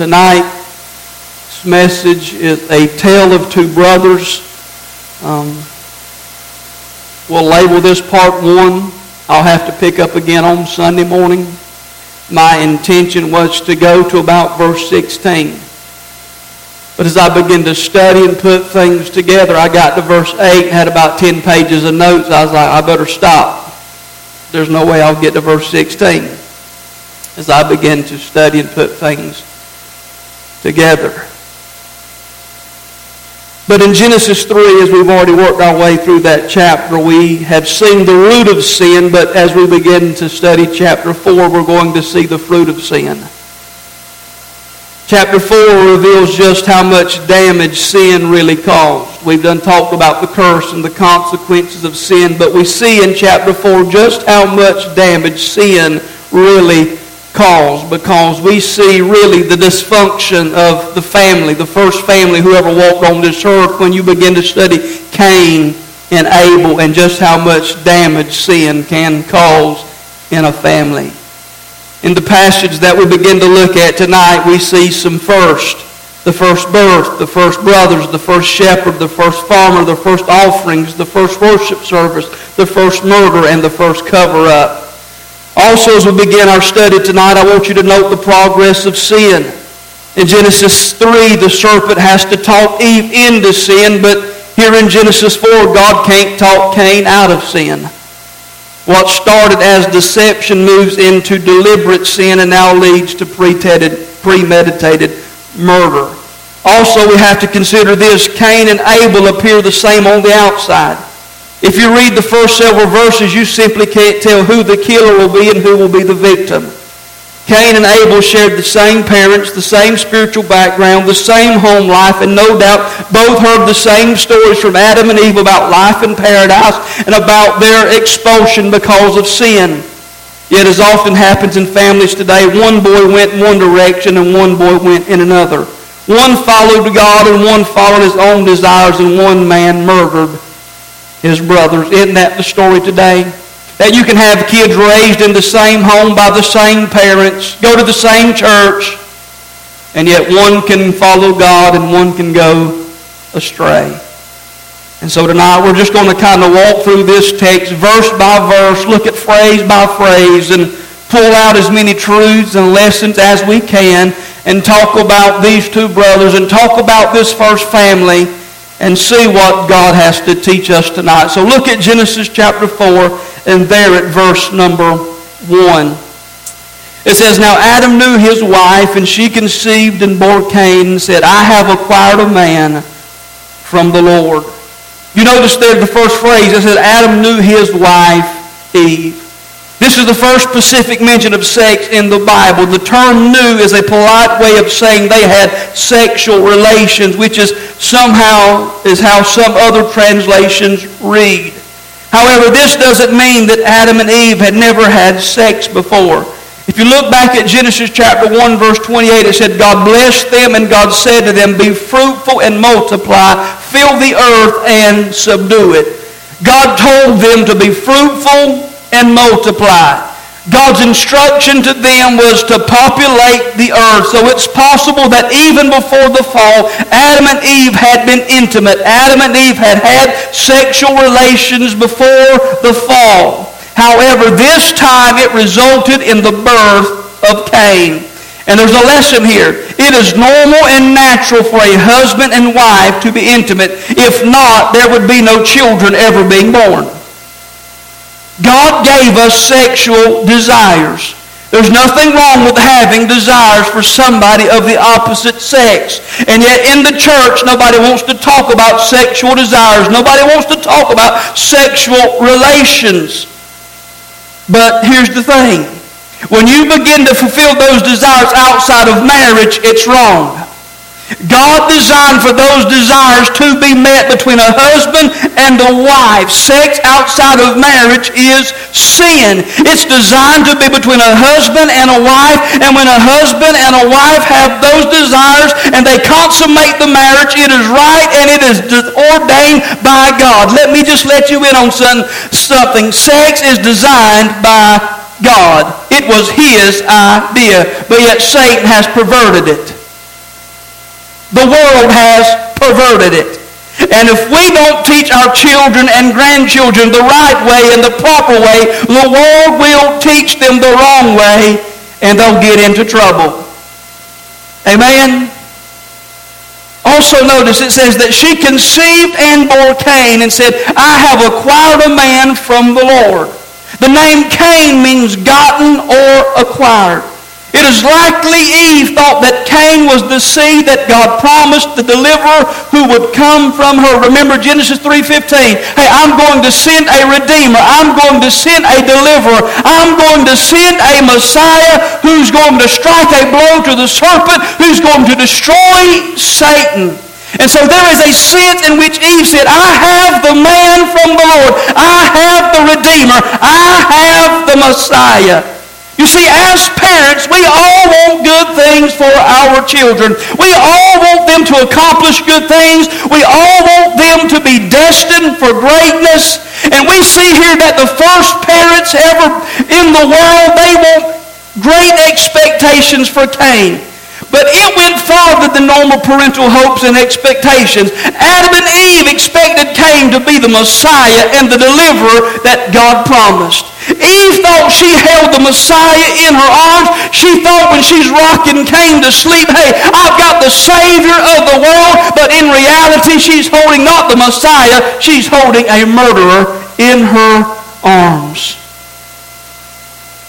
Tonight's message is a tale of two brothers. Um, we'll label this part one. I'll have to pick up again on Sunday morning. My intention was to go to about verse 16. But as I began to study and put things together, I got to verse 8 had about 10 pages of notes. I was like, I better stop. There's no way I'll get to verse 16 as I began to study and put things together. But in Genesis 3, as we've already worked our way through that chapter, we have seen the root of sin, but as we begin to study chapter 4, we're going to see the fruit of sin. Chapter 4 reveals just how much damage sin really caused. We've done talked about the curse and the consequences of sin, but we see in chapter 4 just how much damage sin really caused because we see really the dysfunction of the family, the first family who ever walked on this earth when you begin to study Cain and Abel and just how much damage sin can cause in a family. In the passage that we begin to look at tonight, we see some first. The first birth, the first brothers, the first shepherd, the first farmer, the first offerings, the first worship service, the first murder, and the first cover-up. Also, as we begin our study tonight, I want you to note the progress of sin. In Genesis 3, the serpent has to talk Eve into sin, but here in Genesis 4, God can't talk Cain out of sin. What started as deception moves into deliberate sin and now leads to premeditated murder. Also, we have to consider this. Cain and Abel appear the same on the outside. If you read the first several verses, you simply can't tell who the killer will be and who will be the victim. Cain and Abel shared the same parents, the same spiritual background, the same home life, and no doubt both heard the same stories from Adam and Eve about life in paradise and about their expulsion because of sin. Yet as often happens in families today, one boy went in one direction and one boy went in another. One followed God and one followed his own desires and one man murdered his brothers. Isn't that the story today? That you can have kids raised in the same home by the same parents, go to the same church, and yet one can follow God and one can go astray. And so tonight we're just going to kind of walk through this text verse by verse, look at phrase by phrase, and pull out as many truths and lessons as we can, and talk about these two brothers, and talk about this first family, and see what God has to teach us tonight. So look at Genesis chapter 4 and there at verse number 1. It says, Now Adam knew his wife, and she conceived and bore Cain, and said, I have acquired a man from the Lord. You notice there the first phrase, it says, Adam knew his wife, Eve. This is the first specific mention of sex in the Bible. The term knew is a polite way of saying they had sexual relations, which is somehow is how some other translations read. However, this doesn't mean that Adam and Eve had never had sex before. If you look back at Genesis chapter 1, verse 28, it said, God blessed them and God said to them, Be fruitful and multiply, fill the earth and subdue it. God told them to be fruitful and multiply. God's instruction to them was to populate the earth. So it's possible that even before the fall, Adam and Eve had been intimate. Adam and Eve had had sexual relations before the fall. However, this time it resulted in the birth of Cain. And there's a lesson here. It is normal and natural for a husband and wife to be intimate. If not, there would be no children ever being born. God gave us sexual desires. There's nothing wrong with having desires for somebody of the opposite sex. And yet in the church, nobody wants to talk about sexual desires. Nobody wants to talk about sexual relations. But here's the thing. When you begin to fulfill those desires outside of marriage, it's wrong. God designed for those desires to be met between a husband and a wife. Sex outside of marriage is sin. It's designed to be between a husband and a wife. And when a husband and a wife have those desires and they consummate the marriage, it is right and it is ordained by God. Let me just let you in on something. Sex is designed by God. It was his idea, but yet Satan has perverted it. The world has perverted it. And if we don't teach our children and grandchildren the right way and the proper way, the world will teach them the wrong way and they'll get into trouble. Amen? Also notice it says that she conceived and bore Cain and said, I have acquired a man from the Lord. The name Cain means gotten or acquired. It is likely Eve thought that Cain was the seed that God promised the deliverer who would come from her. Remember Genesis 3.15. Hey, I'm going to send a redeemer. I'm going to send a deliverer. I'm going to send a Messiah who's going to strike a blow to the serpent, who's going to destroy Satan. And so there is a sense in which Eve said, I have the man from the Lord. I have the Redeemer. I have the Messiah. You see, as parents, we all want good things for our children. We all want them to accomplish good things. We all want them to be destined for greatness. And we see here that the first parents ever in the world, they want great expectations for Cain. But it went farther than normal parental hopes and expectations. Adam and Eve expected Cain to be the Messiah and the deliverer that God promised. Eve thought she held the Messiah in her arms. She thought when she's rocking Cain to sleep, hey, I've got the Savior of the world. But in reality, she's holding not the Messiah, she's holding a murderer in her arms.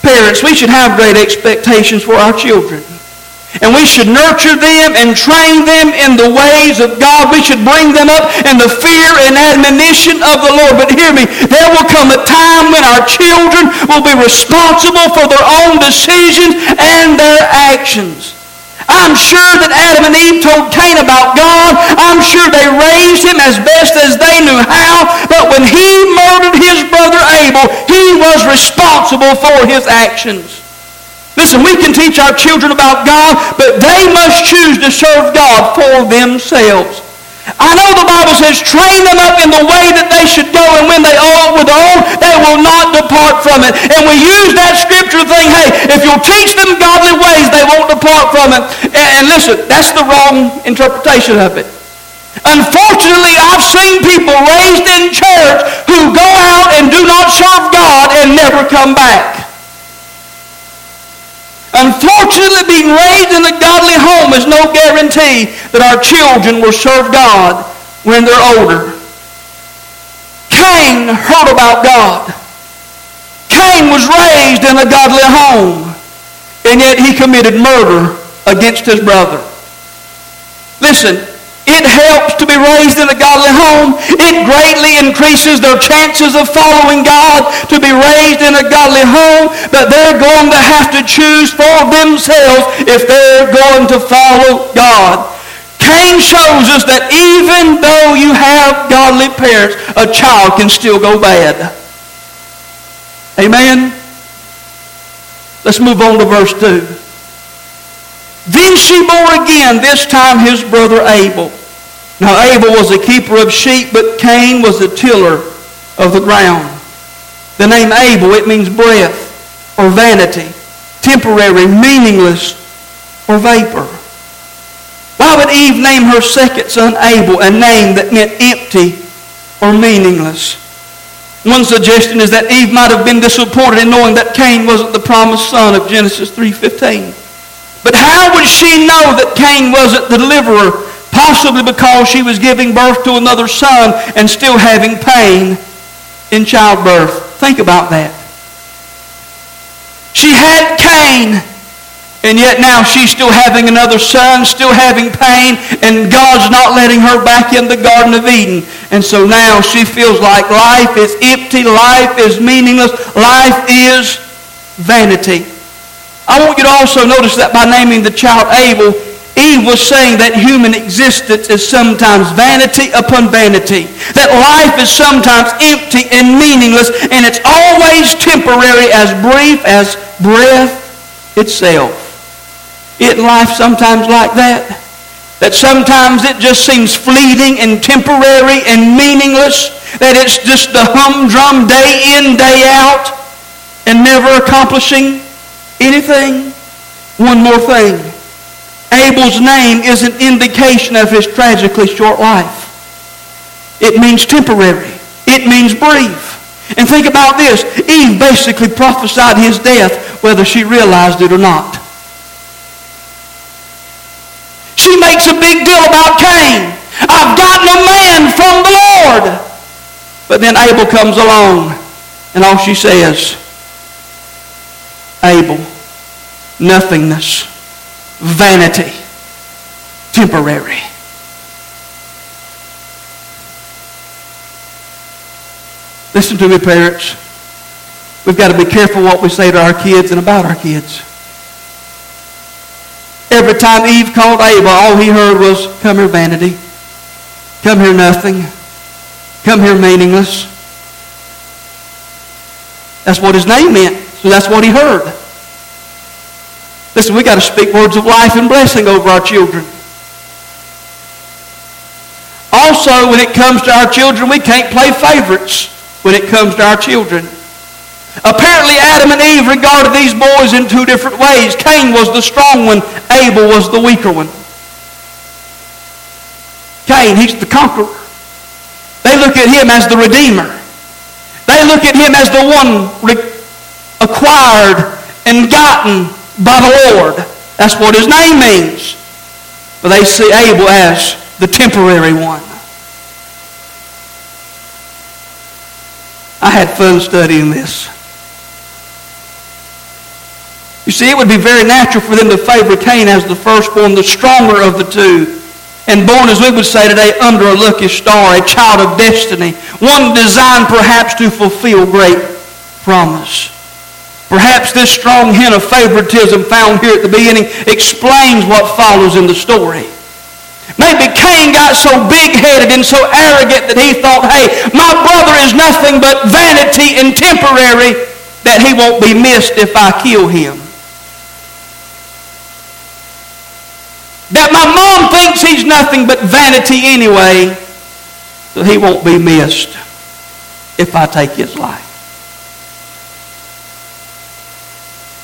Parents, we should have great expectations for our children. And we should nurture them and train them in the ways of God. We should bring them up in the fear and admonition of the Lord. But hear me, there will come a time when our children will be responsible for their own decisions and their actions. I'm sure that Adam and Eve told Cain about God. I'm sure they raised him as best as they knew how. But when he murdered his brother Abel, he was responsible for his actions. Listen, we can teach our children about God, but they must choose to serve God for themselves. I know the Bible says, train them up in the way that they should go, and when they are with old, they will not depart from it. And we use that scripture thing, hey, if you'll teach them godly ways, they won't depart from it. And, and listen, that's the wrong interpretation of it. Unfortunately, I've seen people raised in church who go out and do not serve God and never come back. Unfortunately, being raised in a godly home is no guarantee that our children will serve God when they're older. Cain heard about God. Cain was raised in a godly home, and yet he committed murder against his brother. Listen, it helps to be raised in a godly home. It greatly increases their chances of following God to be raised in a godly home, but they're going to have to choose for themselves if they're going to follow God. Cain shows us that even though you have godly parents, a child can still go bad. Amen? Let's move on to verse 2. Then she bore again, this time his brother Abel. Now Abel was a keeper of sheep, but Cain was a tiller of the ground. The name Abel, it means breath or vanity, temporary, meaningless, or vapor. Why would Eve name her second son Abel, a name that meant empty or meaningless? One suggestion is that Eve might have been disappointed in knowing that Cain wasn't the promised son of Genesis 3.15. But how would she know that Cain wasn't the deliverer? Possibly because she was giving birth to another son and still having pain in childbirth. Think about that. She had Cain, and yet now she's still having another son, still having pain, and God's not letting her back in the Garden of Eden. And so now she feels like life is empty, life is meaningless, life is vanity. I want you to also notice that by naming the child Abel, Eve was saying that human existence is sometimes vanity upon vanity. That life is sometimes empty and meaningless, and it's always temporary, as brief as breath itself. Isn't life sometimes like that? That sometimes it just seems fleeting and temporary and meaningless. That it's just the humdrum day in, day out, and never accomplishing anything. One more thing. Abel's name is an indication of his tragically short life. It means temporary. It means brief. And think about this. Eve basically prophesied his death whether she realized it or not. She makes a big deal about Cain. I've gotten a man from the Lord. But then Abel comes along and all she says, Abel, nothingness, vanity, temporary. Listen to me, parents. We've got to be careful what we say to our kids and about our kids. Every time Eve called Abel, all he heard was, Come here, vanity. Come here, nothing. Come here, meaningless. That's what his name meant. So that's what he heard. Listen, we got to speak words of life and blessing over our children. Also, when it comes to our children, we can't play favorites when it comes to our children. Apparently, Adam and Eve regarded these boys in two different ways. Cain was the strong one, Abel was the weaker one. Cain, he's the conqueror. They look at him as the redeemer. They look at him as the one re- acquired and gotten by the Lord. That's what his name means. But they see Abel as the temporary one. I had fun studying this. You see, it would be very natural for them to favor Cain as the firstborn, the stronger of the two. And born, as we would say today, under a lucky star, a child of destiny. One designed perhaps to fulfill great promise. Perhaps this strong hint of favoritism found here at the beginning explains what follows in the story. Maybe Cain got so big-headed and so arrogant that he thought, hey, my brother is nothing but vanity and temporary, that he won't be missed if I kill him. That my mom thinks he's nothing but vanity anyway, so he won't be missed if I take his life.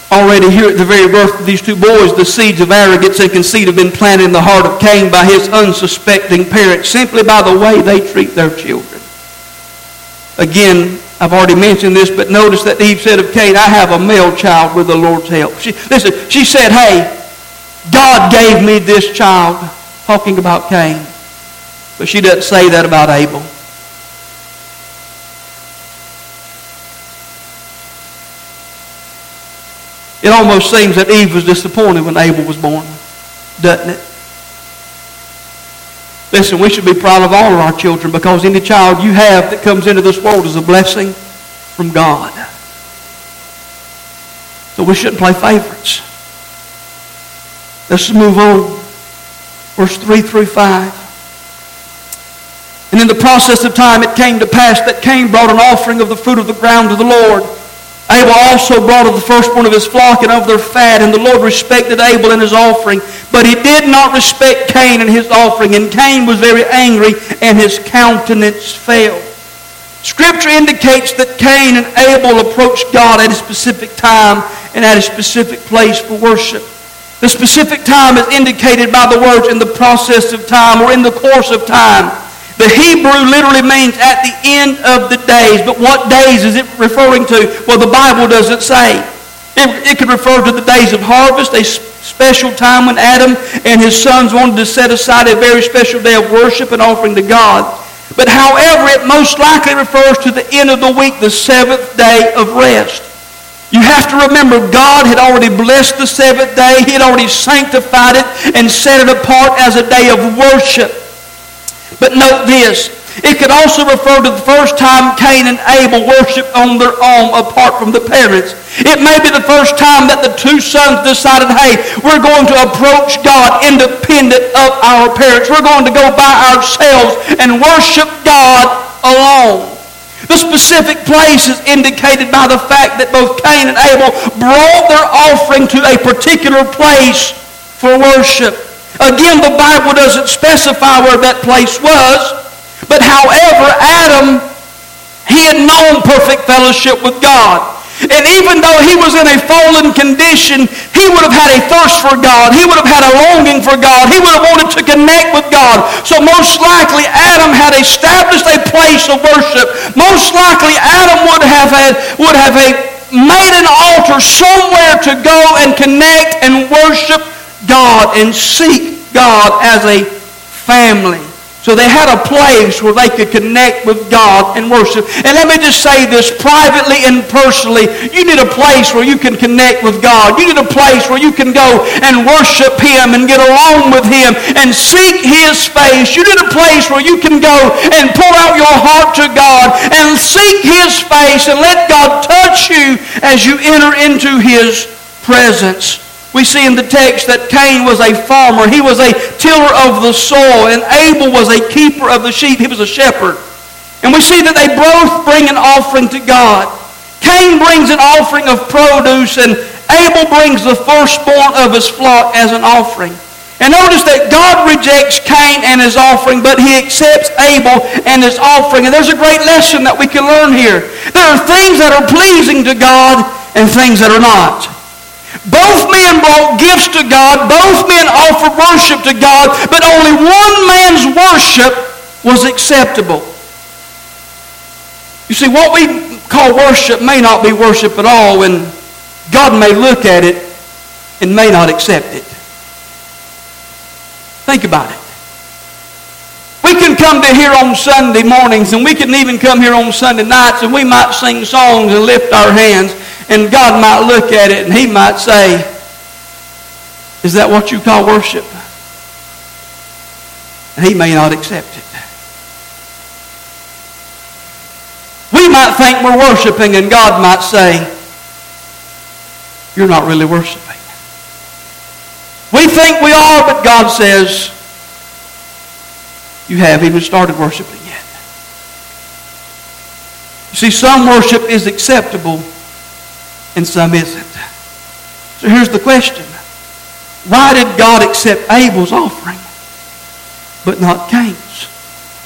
Already here at the very birth of these two boys, the seeds of arrogance and conceit have been planted in the heart of Cain by his unsuspecting parents simply by the way they treat their children. Again, I've already mentioned this, but notice that Eve said of Cain, I have a male child with the Lord's help. She, listen, she said, hey, God gave me this child, talking about Cain. But she doesn't say that about Abel. It almost seems that Eve was disappointed when Abel was born, doesn't it? Listen, we should be proud of all of our children because any child you have that comes into this world is a blessing from God. So we shouldn't play favorites. Let's move on. Verse 3 through 5. And in the process of time it came to pass that Cain brought an offering of the fruit of the ground to the Lord. Abel also brought of the firstborn of his flock and of their fat, and the Lord respected Abel and his offering. But he did not respect Cain and his offering, and Cain was very angry, and his countenance fell. Scripture indicates that Cain and Abel approached God at a specific time and at a specific place for worship. The specific time is indicated by the words in the process of time or in the course of time. The Hebrew literally means at the end of the days. But what days is it referring to? Well, the Bible doesn't say. It, it could refer to the days of harvest, a special time when Adam and his sons wanted to set aside a very special day of worship and offering to God. But however, it most likely refers to the end of the week, the seventh day of rest. You have to remember God had already blessed the seventh day. He had already sanctified it and set it apart as a day of worship. But note this. It could also refer to the first time Cain and Abel worshiped on their own apart from the parents. It may be the first time that the two sons decided, hey, we're going to approach God independent of our parents. We're going to go by ourselves and worship God alone. The specific place is indicated by the fact that both Cain and Abel brought their offering to a particular place for worship. Again, the Bible doesn't specify where that place was, but however, Adam, he had known perfect fellowship with God. And even though he was in a fallen condition, he would have had a thirst for God. He would have had a longing for God. He would have wanted to connect with God. So most likely Adam had established a place of worship. Most likely Adam would have had, would have a, made an altar somewhere to go and connect and worship God and seek God as a family. So they had a place where they could connect with God and worship. And let me just say this privately and personally. You need a place where you can connect with God. You need a place where you can go and worship Him and get along with Him and seek His face. You need a place where you can go and pour out your heart to God and seek His face and let God touch you as you enter into His presence. We see in the text that Cain was a farmer. He was a tiller of the soil, and Abel was a keeper of the sheep. He was a shepherd. And we see that they both bring an offering to God. Cain brings an offering of produce, and Abel brings the firstborn of his flock as an offering. And notice that God rejects Cain and his offering, but he accepts Abel and his offering. And there's a great lesson that we can learn here. There are things that are pleasing to God and things that are not. Both men brought gifts to God. Both men offered worship to God. But only one man's worship was acceptable. You see, what we call worship may not be worship at all, and God may look at it and may not accept it. Think about it. We can come to here on Sunday mornings, and we can even come here on Sunday nights, and we might sing songs and lift our hands. And God might look at it and he might say, Is that what you call worship? And he may not accept it. We might think we're worshiping and God might say, You're not really worshiping. We think we are, but God says, You haven't even started worshiping yet. You see, some worship is acceptable and some isn't. So here's the question. Why did God accept Abel's offering, but not Cain's?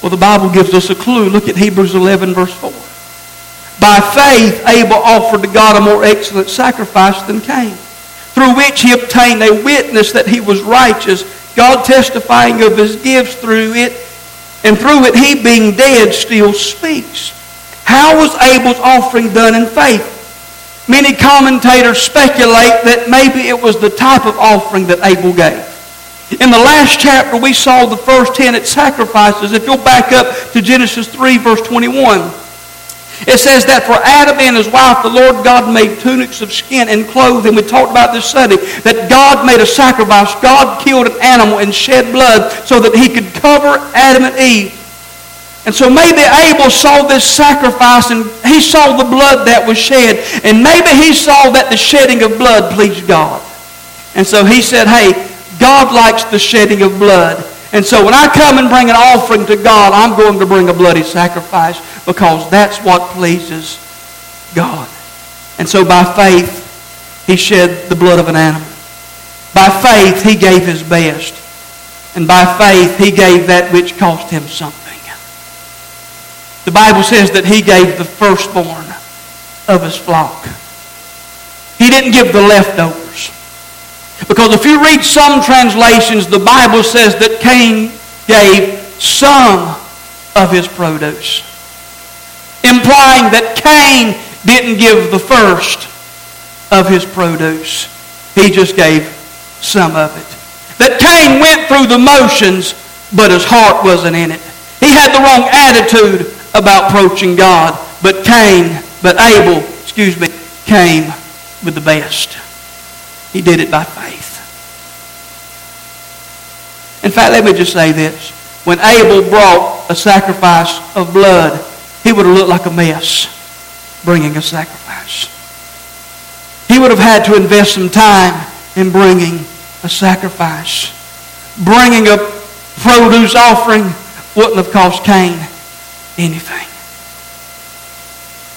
Well, the Bible gives us a clue. Look at Hebrews 11, verse 4. By faith, Abel offered to God a more excellent sacrifice than Cain, through which he obtained a witness that he was righteous, God testifying of his gifts through it, and through it he being dead still speaks. How was Abel's offering done in faith? Many commentators speculate that maybe it was the type of offering that Abel gave. In the last chapter, we saw the first ten sacrifices. If you'll back up to Genesis 3, verse 21, it says that for Adam and his wife, the Lord God made tunics of skin and clothed them. We talked about this Sunday, that God made a sacrifice. God killed an animal and shed blood so that he could cover Adam and Eve and so maybe Abel saw this sacrifice and he saw the blood that was shed. And maybe he saw that the shedding of blood pleased God. And so he said, hey, God likes the shedding of blood. And so when I come and bring an offering to God, I'm going to bring a bloody sacrifice because that's what pleases God. And so by faith, he shed the blood of an animal. By faith, he gave his best. And by faith, he gave that which cost him something. The Bible says that he gave the firstborn of his flock. He didn't give the leftovers. Because if you read some translations, the Bible says that Cain gave some of his produce. Implying that Cain didn't give the first of his produce. He just gave some of it. That Cain went through the motions, but his heart wasn't in it. He had the wrong attitude about approaching God, but Cain, but Abel, excuse me, came with the best. He did it by faith. In fact, let me just say this. When Abel brought a sacrifice of blood, he would have looked like a mess bringing a sacrifice. He would have had to invest some time in bringing a sacrifice. Bringing a produce offering wouldn't have cost Cain anything.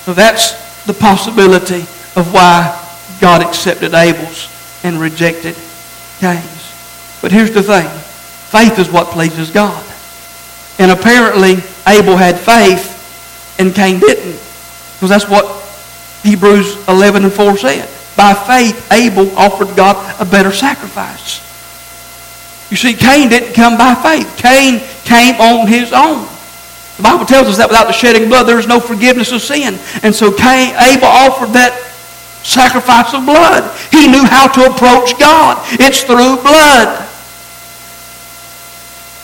So that's the possibility of why God accepted Abel's and rejected Cain's. But here's the thing. Faith is what pleases God. And apparently Abel had faith and Cain didn't. Because that's what Hebrews 11 and 4 said. By faith, Abel offered God a better sacrifice. You see, Cain didn't come by faith. Cain came on his own. The Bible tells us that without the shedding of blood, there is no forgiveness of sin. And so Cain, Abel offered that sacrifice of blood. He knew how to approach God. It's through blood.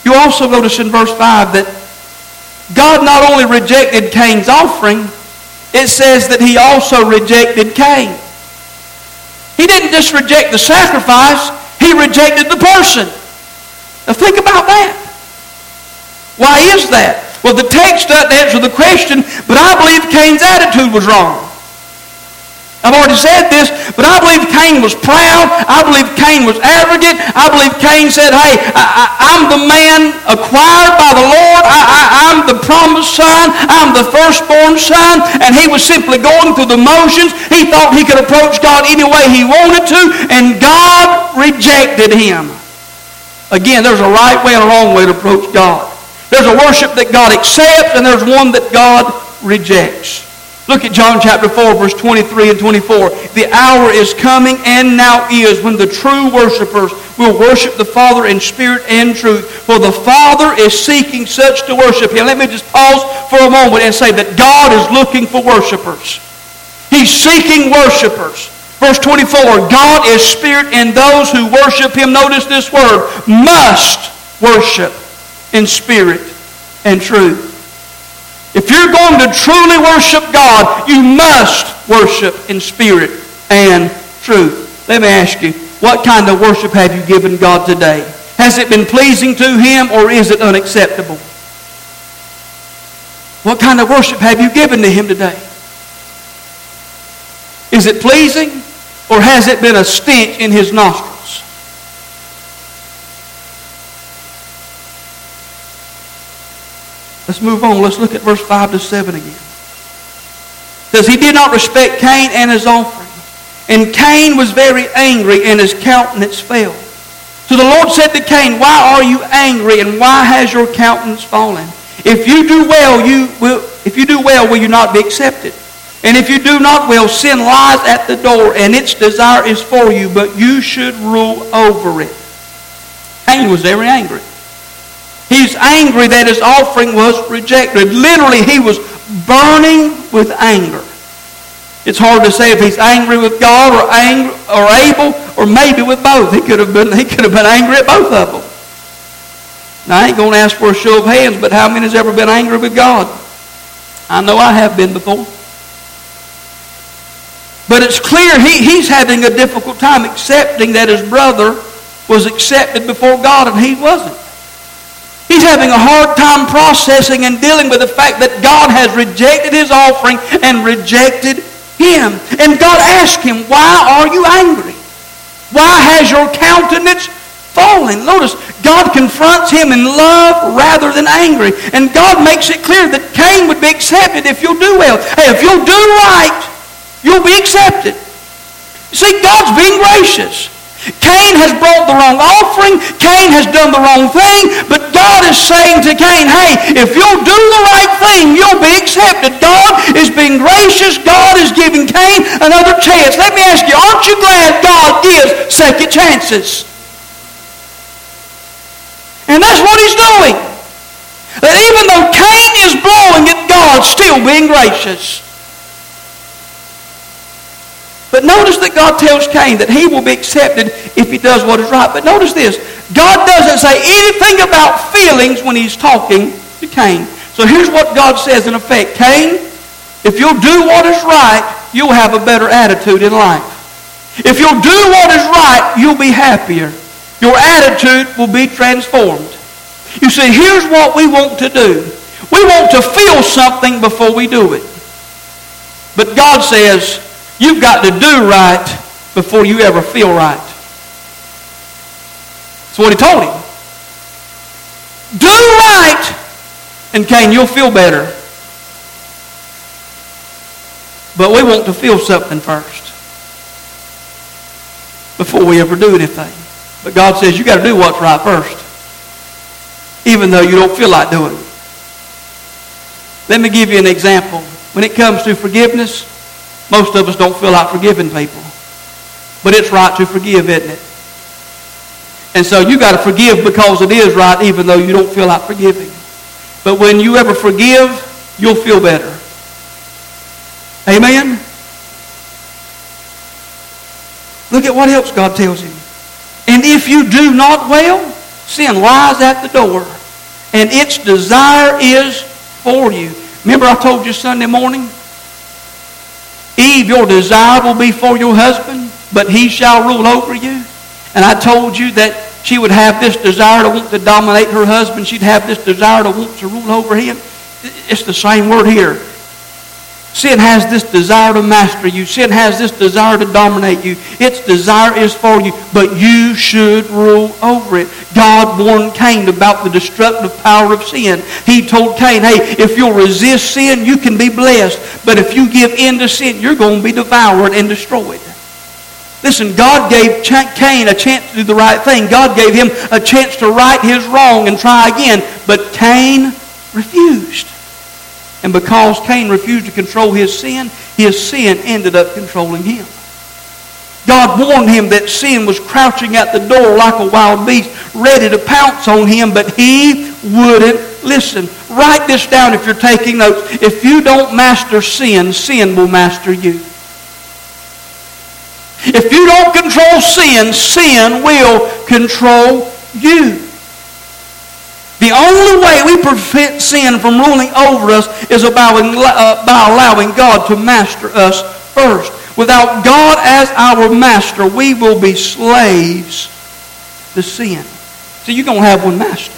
You also notice in verse 5 that God not only rejected Cain's offering, it says that he also rejected Cain. He didn't just reject the sacrifice, he rejected the person. Now think about that. Why is that? Well, the text doesn't answer the question, but I believe Cain's attitude was wrong. I've already said this, but I believe Cain was proud. I believe Cain was arrogant. I believe Cain said, hey, I, am the man acquired by the Lord. I, am the promised son. I'm the firstborn son. And he was simply going through the motions. He thought he could approach God any way he wanted to, and God rejected him. Again, there's a right way and a wrong way to approach God. There's a worship that God accepts, and there's one that God rejects. Look at John chapter 4, verse 23 and 24. The hour is coming and now is when the true worshipers will worship the Father in spirit and truth. For the Father is seeking such to worship Him. Let me just pause for a moment and say that God is looking for worshipers. He's seeking worshipers. Verse 24, God is spirit and those who worship Him, notice this word, must worship in spirit and truth. If you're going to truly worship God, you must worship in spirit and truth. Let me ask you, what kind of worship have you given God today? Has it been pleasing to Him or is it unacceptable? What kind of worship have you given to Him today? Is it pleasing or has it been a stench in His nostrils? Let's move on. Let's look at verse 5 to 7 again. It says, He did not respect Cain and his offering. And Cain was very angry, and his countenance fell. So the Lord said to Cain, Why are you angry, and why has your countenance fallen? If you do well, you will, if you do well, will you not be accepted? And if you do not well, sin lies at the door, and its desire is for you, but you should rule over it. Cain was very angry. He's angry that his offering was rejected. Literally, he was burning with anger. It's hard to say if he's angry with God or angry or Abel or maybe with both. He could have been he could have been angry at both of them. Now I ain't going to ask for a show of hands, but how many has ever been angry with God? I know I have been before. But it's clear he, he's having a difficult time accepting that his brother was accepted before God and he wasn't. He's having a hard time processing and dealing with the fact that God has rejected his offering and rejected him. And God asked him, Why are you angry? Why has your countenance fallen? Notice, God confronts him in love rather than angry. And God makes it clear that Cain would be accepted if you'll do well. Hey, if you'll do right, you'll be accepted. See, God's being gracious. Cain has brought the wrong offering. Cain has done the wrong thing. But God is saying to Cain, hey, if you'll do the right thing, you'll be accepted. God is being gracious. God is giving Cain another chance. Let me ask you, aren't you glad God gives second chances? And that's what he's doing. That even though Cain is blowing it, God's still being gracious. But notice that God tells Cain that he will be accepted if he does what is right. But notice this. God doesn't say anything about feelings when he's talking to Cain. So here's what God says in effect. Cain, if you'll do what is right, you'll have a better attitude in life. If you'll do what is right, you'll be happier. Your attitude will be transformed. You see, here's what we want to do. We want to feel something before we do it. But God says, You've got to do right before you ever feel right. That's what he told him. Do right, and Cain, you'll feel better. But we want to feel something first before we ever do anything. But God says you got to do what's right first, even though you don't feel like doing it. Let me give you an example. When it comes to forgiveness, Most of us don't feel like forgiving people. But it's right to forgive, isn't it? And so you got to forgive because it is right, even though you don't feel like forgiving. But when you ever forgive, you'll feel better. Amen? Look at what else God tells him. And if you do not well, sin lies at the door, and its desire is for you. Remember I told you Sunday morning? Eve, your desire will be for your husband, but he shall rule over you. And I told you that she would have this desire to want to dominate her husband. She'd have this desire to want to rule over him. It's the same word here. Sin has this desire to master you. Sin has this desire to dominate you. Its desire is for you, but you should rule over it. God warned Cain about the destructive power of sin. He told Cain, hey, if you'll resist sin, you can be blessed. But if you give in to sin, you're going to be devoured and destroyed. Listen, God gave Cain a chance to do the right thing. God gave him a chance to right his wrong and try again. But Cain refused. And because Cain refused to control his sin, his sin ended up controlling him. God warned him that sin was crouching at the door like a wild beast, ready to pounce on him, but he wouldn't listen. Write this down if you're taking notes. If you don't master sin, sin will master you. If you don't control sin, sin will control you. The only way we prevent sin from ruling over us is by, uh, by allowing God to master us first. Without God as our master, we will be slaves to sin. So you're going to have one master.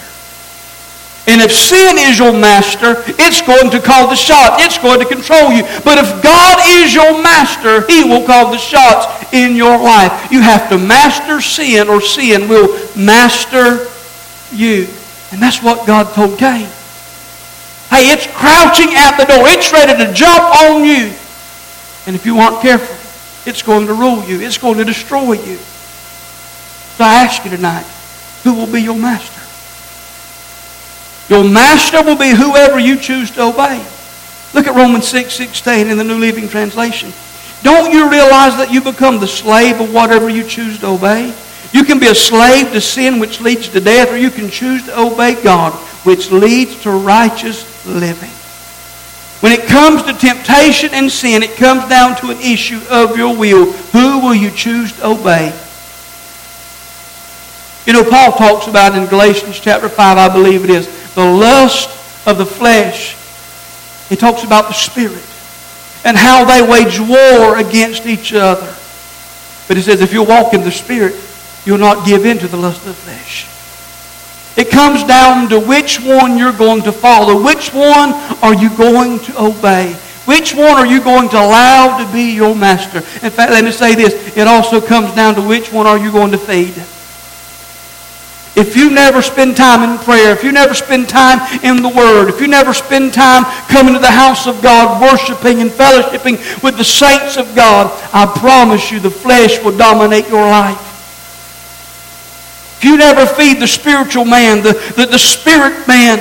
And if sin is your master, it's going to call the shots. It's going to control you. But if God is your master, he will call the shots in your life. You have to master sin or sin will master you. And that's what God told Cain. Hey, it's crouching at the door. It's ready to jump on you. And if you aren't careful, it's going to rule you. It's going to destroy you. So I ask you tonight, who will be your master? Your master will be whoever you choose to obey. Look at Romans 6, 16 in the New Living Translation. Don't you realize that you become the slave of whatever you choose to obey? You can be a slave to sin, which leads to death, or you can choose to obey God, which leads to righteous living. When it comes to temptation and sin, it comes down to an issue of your will. Who will you choose to obey? You know, Paul talks about in Galatians chapter 5, I believe it is, the lust of the flesh. He talks about the spirit and how they wage war against each other. But he says, if you walk in the spirit, you'll not give in to the lust of the flesh. It comes down to which one you're going to follow. Which one are you going to obey? Which one are you going to allow to be your master? In fact, let me say this. It also comes down to which one are you going to feed? If you never spend time in prayer, if you never spend time in the Word, if you never spend time coming to the house of God, worshiping and fellowshipping with the saints of God, I promise you the flesh will dominate your life. If you never feed the spiritual man, the, the, the spirit man,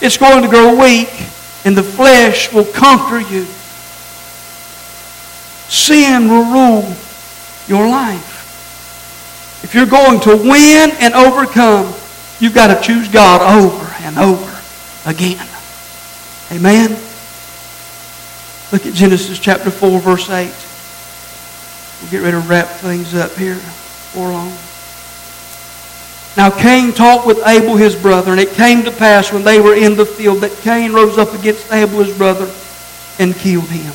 it's going to grow weak and the flesh will conquer you. Sin will rule your life. If you're going to win and overcome, you've got to choose God over and over again. Amen? Look at Genesis chapter 4, verse 8. We'll get ready to wrap things up here for long. Now Cain talked with Abel his brother, and it came to pass when they were in the field that Cain rose up against Abel his brother and killed him.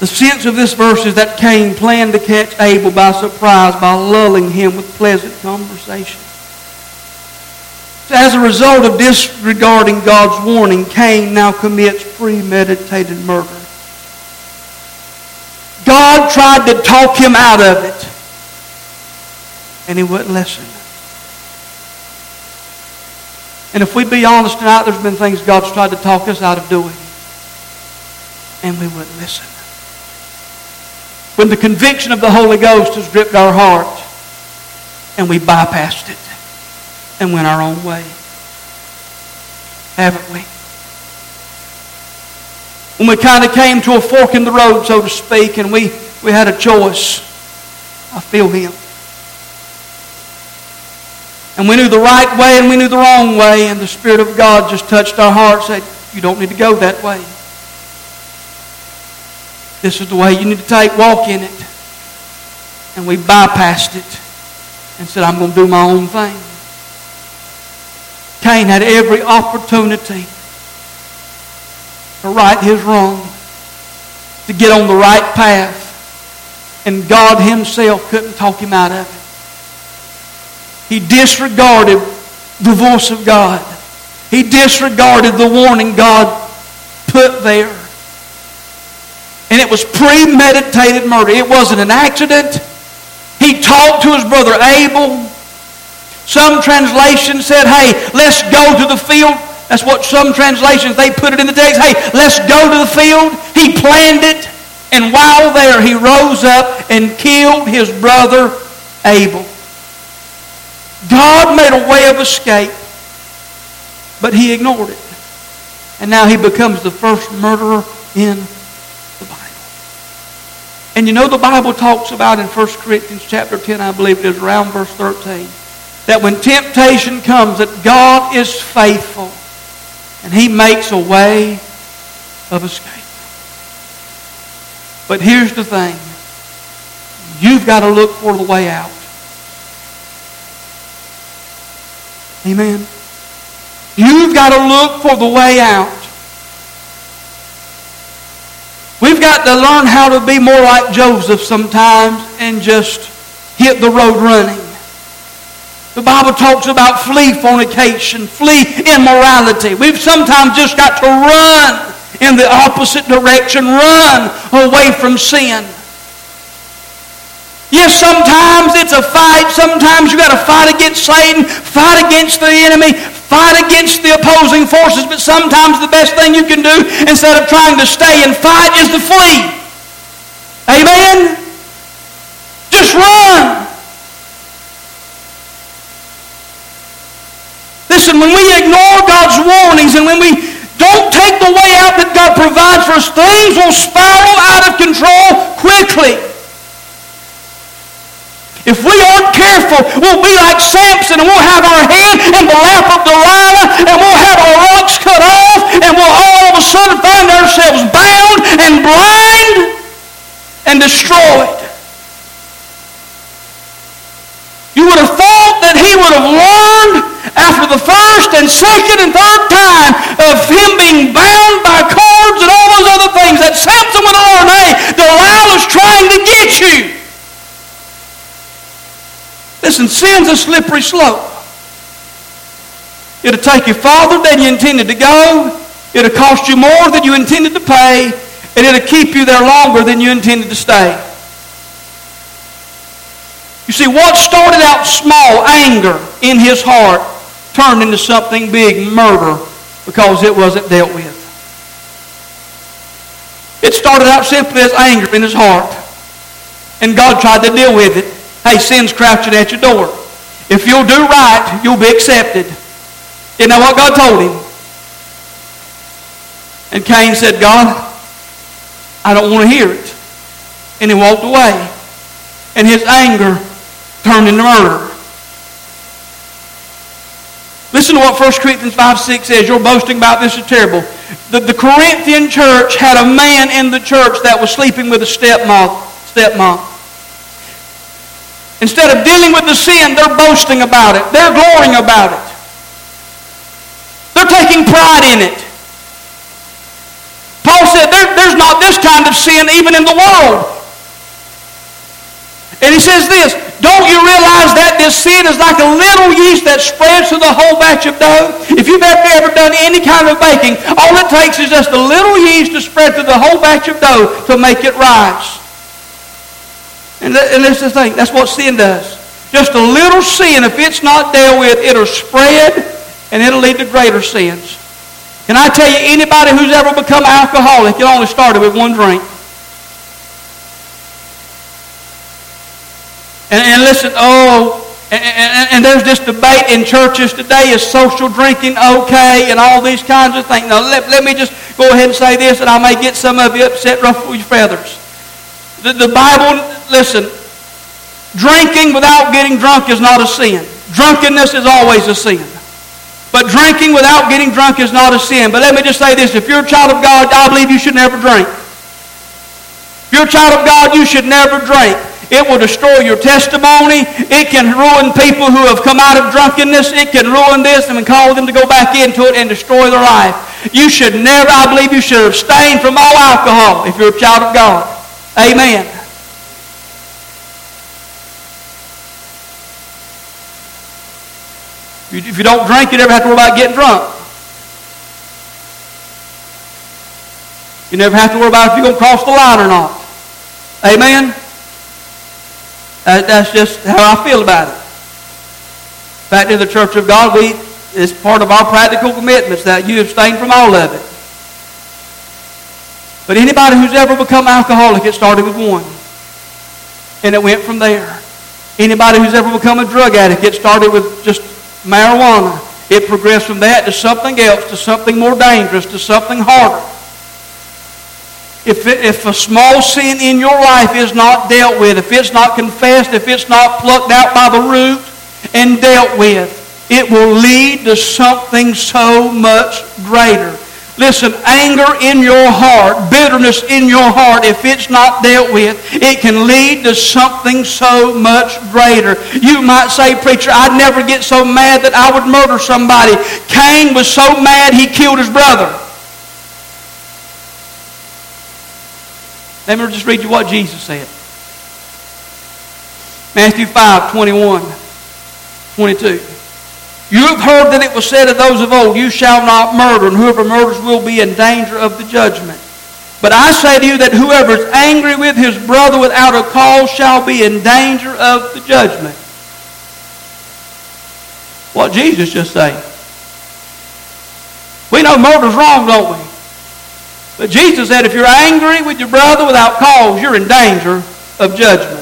The sense of this verse is that Cain planned to catch Abel by surprise by lulling him with pleasant conversation. As a result of disregarding God's warning, Cain now commits premeditated murder. God tried to talk him out of it, and he wouldn't listen. And if we be honest tonight, there's been things God's tried to talk us out of doing, and we wouldn't listen when the conviction of the Holy Ghost has gripped our heart and we bypassed it and went our own way. Haven't we? when we kind of came to a fork in the road, so to speak, and we, we had a choice. I feel him. And we knew the right way and we knew the wrong way, and the Spirit of God just touched our hearts and said, You don't need to go that way. This is the way you need to take, walk in it. And we bypassed it and said, I'm going to do my own thing. Cain had every opportunity to right his wrong, to get on the right path. And God Himself couldn't talk him out of it. He disregarded the voice of God. He disregarded the warning God put there. And it was premeditated murder. It wasn't an accident. He talked to his brother Abel. Some translations said, hey, let's go to the field. That's what some translations, they put it in the text. Hey, let's go to the field. He planned it. And while there, he rose up and killed his brother Abel. God made a way of escape, but he ignored it. And now he becomes the first murderer in the Bible. And you know the Bible talks about in 1 Corinthians chapter 10, I believe it is around verse 13, that when temptation comes, that God is faithful and he makes a way of escape. But here's the thing. You've got to look for the way out. Amen. You've got to look for the way out. We've got to learn how to be more like Joseph sometimes and just hit the road running. The Bible talks about flee fornication, flee immorality. We've sometimes just got to run in the opposite direction, run away from sin. Yes, sometimes it's a fight. Sometimes you got to fight against Satan, fight against the enemy, fight against the opposing forces. But sometimes the best thing you can do instead of trying to stay and fight is to flee. Amen? Just run. Listen, when we ignore God's warnings and when we don't take the way out that God provides for us, things will spiral out of control quickly. If we aren't careful, we'll be like Samson and we'll have our head in the lap of Delilah and we'll have our locks cut off and we'll all of a sudden find ourselves bound and blind and destroyed. You would have thought that he would have learned after the first and second and third time of him being bound by cords and all those other things that Samson would have learned, hey, Delilah's trying to get you. Listen, sin's a slippery slope. It'll take you farther than you intended to go. It'll cost you more than you intended to pay. And it'll keep you there longer than you intended to stay. You see, what started out small, anger in his heart, turned into something big, murder, because it wasn't dealt with. It started out simply as anger in his heart. And God tried to deal with it. Hey, sin's crouching at your door. If you'll do right, you'll be accepted. You know what God told him? And Cain said, God, I don't want to hear it. And he walked away. And his anger turned into murder. Listen to what 1 Corinthians 5 6 says. You're boasting about this is terrible. The, the Corinthian church had a man in the church that was sleeping with a stepmom. stepmom. Instead of dealing with the sin, they're boasting about it. They're glorying about it. They're taking pride in it. Paul said there, there's not this kind of sin even in the world. And he says this, don't you realize that this sin is like a little yeast that spreads through the whole batch of dough? If you've ever, ever done any kind of baking, all it takes is just a little yeast to spread through the whole batch of dough to make it rise. And, th- and that's the thing. That's what sin does. Just a little sin, if it's not dealt with, it'll spread and it'll lead to greater sins. Can I tell you, anybody who's ever become alcoholic, it only started with one drink. And, and listen, oh, and, and, and, there's this debate in churches today is social drinking okay and all these kinds of things. Now, let, let me just go ahead and say this, and I may get some of you upset, ruffle your feathers. The, the Bible, listen, drinking without getting drunk is not a sin. Drunkenness is always a sin. But drinking without getting drunk is not a sin. But let me just say this. If you're a child of God, I believe you should never drink. If you're a child of God, you should never drink. It will destroy your testimony. It can ruin people who have come out of drunkenness. It can ruin this and cause them to go back into it and destroy their life. You should never, I believe you should abstain from all alcohol if you're a child of God. Amen. If you don't drink, you never have to worry about getting drunk. You never have to worry about if you're going to cross the line or not. Amen? that's just how I feel about it. Back in the Church of God, we it's part of our practical commitments that you abstain from all of it. But anybody who's ever become alcoholic, it started with one. And it went from there. Anybody who's ever become a drug addict, it started with just marijuana. It progressed from that to something else, to something more dangerous, to something harder. If, it, if a small sin in your life is not dealt with, if it's not confessed, if it's not plucked out by the root and dealt with, it will lead to something so much greater. Listen, anger in your heart, bitterness in your heart, if it's not dealt with, it can lead to something so much greater. You might say, preacher, I'd never get so mad that I would murder somebody. Cain was so mad he killed his brother. Let me just read you what Jesus said. Matthew 5, 21, 22. You have heard that it was said of those of old, You shall not murder, and whoever murders will be in danger of the judgment. But I say to you that whoever is angry with his brother without a cause shall be in danger of the judgment. What Jesus just say? We know murder's wrong, don't we? But Jesus said if you're angry with your brother without cause, you're in danger of judgment.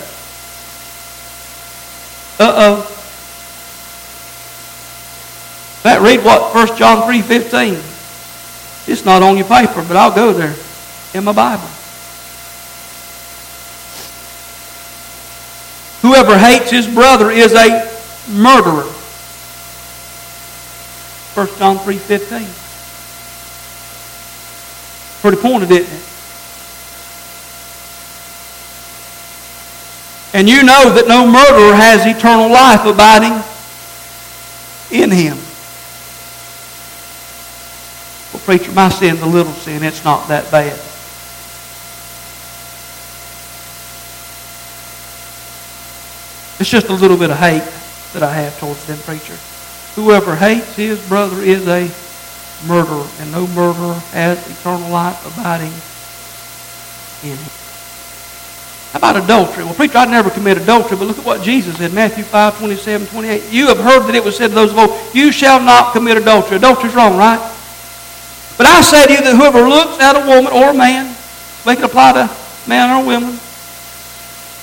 Read what 1 John 3.15. It's not on your paper, but I'll go there in my Bible. Whoever hates his brother is a murderer. 1 John 3.15. Pretty pointed, isn't it? And you know that no murderer has eternal life abiding in him. Preacher, my sin's a little sin. It's not that bad. It's just a little bit of hate that I have towards them, preacher. Whoever hates his brother is a murderer, and no murderer has eternal life abiding in him. How about adultery? Well, preacher, I'd never commit adultery, but look at what Jesus said, Matthew 5, 27, 28. You have heard that it was said to those of old, you shall not commit adultery. Adultery's wrong, right? But I say to you that whoever looks at a woman or a man, make it apply to man or woman,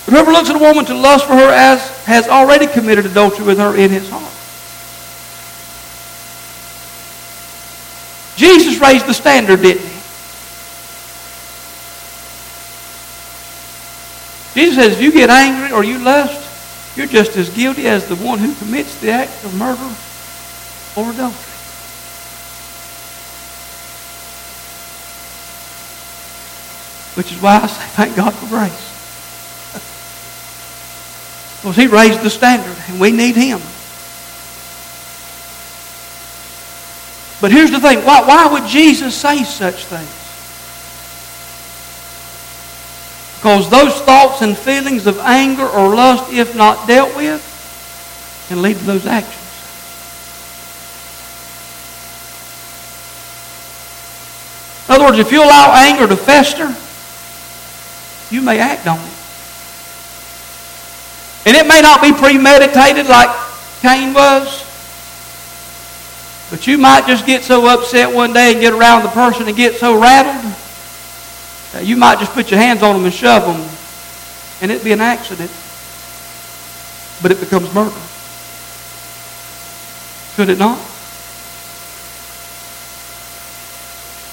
whoever looks at a woman to lust for her as has already committed adultery with her in his heart. Jesus raised the standard, didn't he? Jesus says if you get angry or you lust, you're just as guilty as the one who commits the act of murder or adultery. Which is why I say thank God for grace. Because he raised the standard and we need him. But here's the thing. Why, why would Jesus say such things? Because those thoughts and feelings of anger or lust, if not dealt with, can lead to those actions. In other words, if you allow anger to fester, you may act on it. And it may not be premeditated like Cain was. But you might just get so upset one day and get around the person and get so rattled that you might just put your hands on them and shove them. And it'd be an accident. But it becomes murder. Could it not?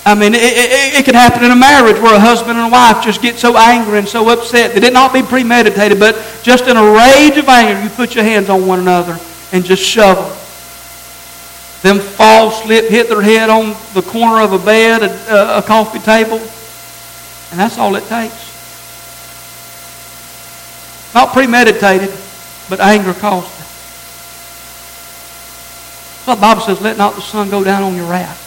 I mean, it, it, it, can happen in a marriage where a husband and a wife just get so angry and so upset that it not be premeditated, but just in a rage of anger, you put your hands on one another and just shove them. Them fall, slip, hit their head on the corner of a bed, a, a coffee table, and that's all it takes. Not premeditated, but anger caused it. So the Bible says, let not the sun go down on your wrath.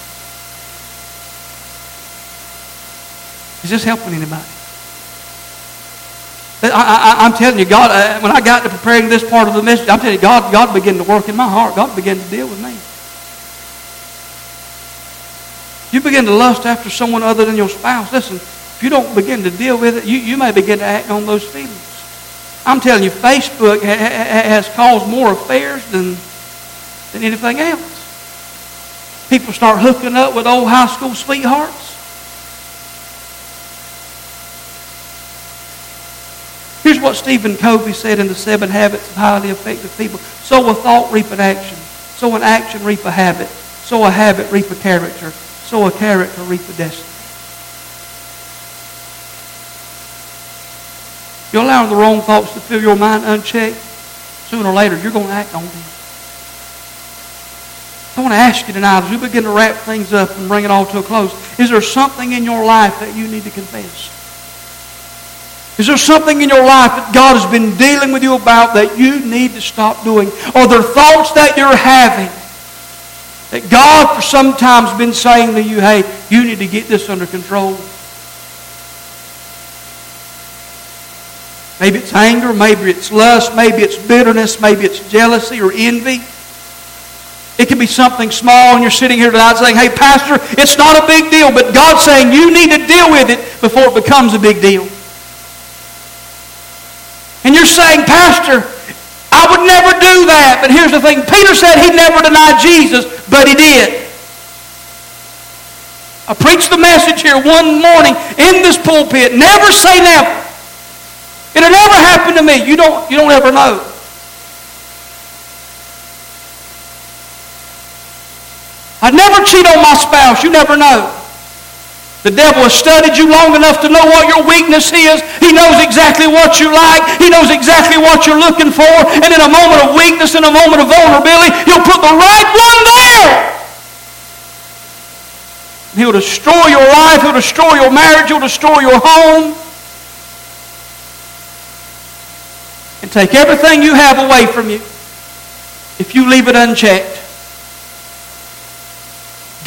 Is this helping anybody? I, am telling you, God, uh, when I got to preparing this part of the message, I'm telling you, God, God began to work in my heart. God began to deal with me. You begin to lust after someone other than your spouse. Listen, if you don't begin to deal with it, you, you may begin to act on those feelings. I'm telling you, Facebook ha- ha- has caused more affairs than, than anything else. People start hooking up with old high school sweethearts. Here's what Stephen Covey said in The Seven Habits of Highly Effective People. Sow a thought, reap an action. Sow an action, reap a habit. Sow a habit, reap a character. Sow a character, reap a destiny. You're allowing the wrong thoughts to fill your mind unchecked. Sooner or later, you're going to act on them. I want to ask you tonight, as we begin to wrap things up and bring it all to a close, is there something in your life that you need to confess? Is there something in your life that God has been dealing with you about that you need to stop doing? Are there thoughts that you're having that God for some time's been saying to you, hey, you need to get this under control? Maybe it's anger, maybe it's lust, maybe it's bitterness, maybe it's jealousy or envy. It can be something small, and you're sitting here tonight saying, Hey, Pastor, it's not a big deal, but God's saying you need to deal with it before it becomes a big deal. And you're saying, Pastor, I would never do that. But here's the thing Peter said he never denied Jesus, but he did. I preached the message here one morning in this pulpit. Never say never. It'll never happen to me. You don't, you don't ever know. I'd never cheat on my spouse. You never know. The devil has studied you long enough to know what your weakness is. He knows exactly what you like. He knows exactly what you're looking for. And in a moment of weakness, in a moment of vulnerability, he'll put the right one there. He'll destroy your life. He'll destroy your marriage. He'll destroy your home. And take everything you have away from you if you leave it unchecked.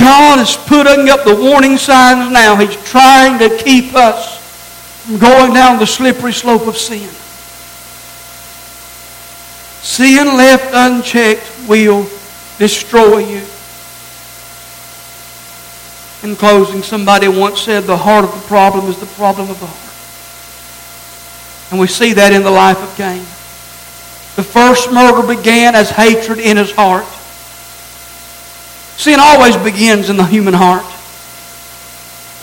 God is putting up the warning signs now. He's trying to keep us from going down the slippery slope of sin. Sin left unchecked will destroy you. In closing, somebody once said the heart of the problem is the problem of the heart. And we see that in the life of Cain. The first murder began as hatred in his heart. Sin always begins in the human heart.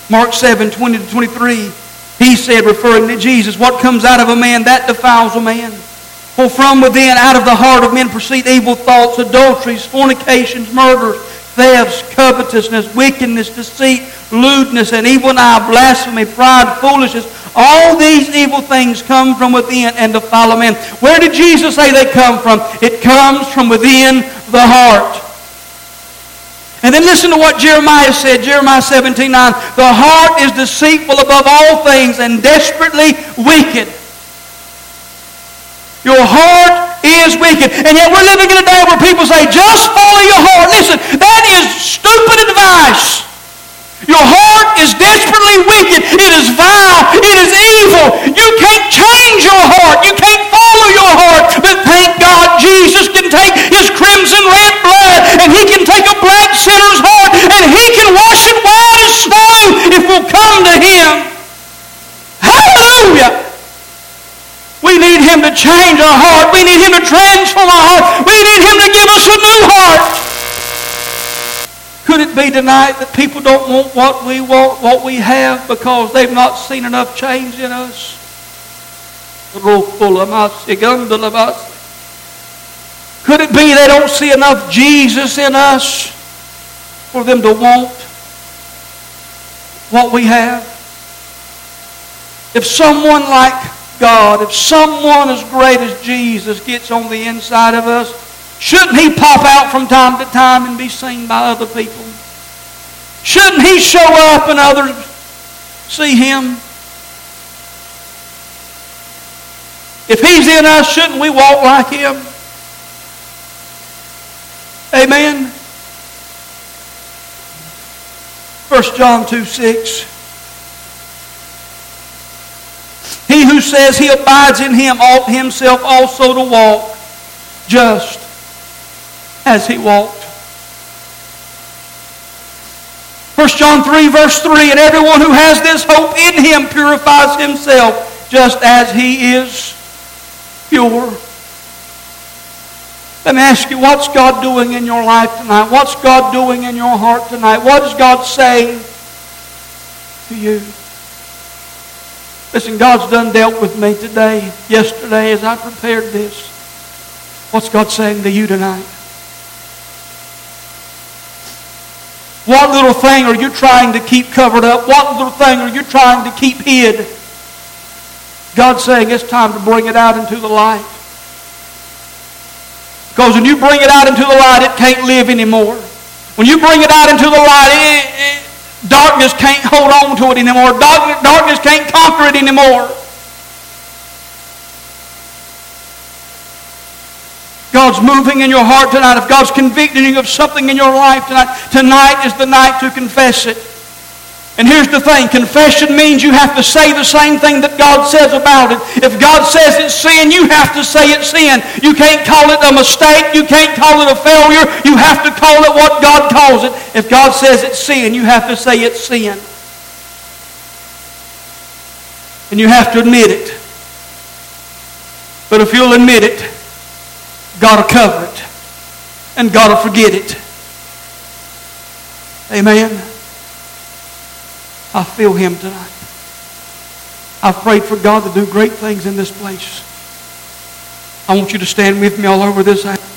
Mark 7, 20 to 23, he said, referring to Jesus, what comes out of a man, that defiles a man. For from within, out of the heart of men proceed evil thoughts, adulteries, fornications, murders, thefts, covetousness, wickedness, deceit, lewdness, and evil eye, blasphemy, pride, foolishness. All these evil things come from within and defile a man. Where did Jesus say they come from? It comes from within the heart. And then listen to what Jeremiah said, Jeremiah 17, 9. The heart is deceitful above all things and desperately wicked. Your heart is wicked. And yet we're living in a day where people say, just follow your heart. Listen, that is stupid advice. Your heart is desperately wicked. It is vile. It is evil. You can't change your heart. You can't follow your heart. But thank God Jesus can take his crimson red and he can take a black sinner's heart and he can wash it white as snow if we'll come to him. Hallelujah. We need him to change our heart. We need him to transform our heart. We need him to give us a new heart. Could it be tonight that people don't want what we want, what we have, because they've not seen enough change in us? Could it be they don't see enough Jesus in us for them to want? what we have? If someone like God, if someone as great as Jesus gets on the inside of us, shouldn't he pop out from time to time and be seen by other people? Shouldn't he show up and others see him? If he's in us, shouldn't we walk like him? Amen. 1 John 2 6. He who says he abides in him ought himself also to walk just as he walked. 1 John 3, verse 3 And everyone who has this hope in him purifies himself just as he is pure. Let me ask you, what's God doing in your life tonight? What's God doing in your heart tonight? What is God saying to you? Listen, God's done dealt with me today, yesterday, as I prepared this. What's God saying to you tonight? What little thing are you trying to keep covered up? What little thing are you trying to keep hid? God's saying it's time to bring it out into the light. Because when you bring it out into the light, it can't live anymore. When you bring it out into the light, it, it, darkness can't hold on to it anymore. Darkness, darkness can't conquer it anymore. God's moving in your heart tonight, if God's convicting you of something in your life tonight, tonight is the night to confess it. And here's the thing confession means you have to say the same thing that God says about it. If God says it's sin, you have to say it's sin. You can't call it a mistake. You can't call it a failure. You have to call it what God calls it. If God says it's sin, you have to say it's sin. And you have to admit it. But if you'll admit it, God will cover it. And God will forget it. Amen. I feel Him tonight. I've prayed for God to do great things in this place. I want you to stand with me all over this house.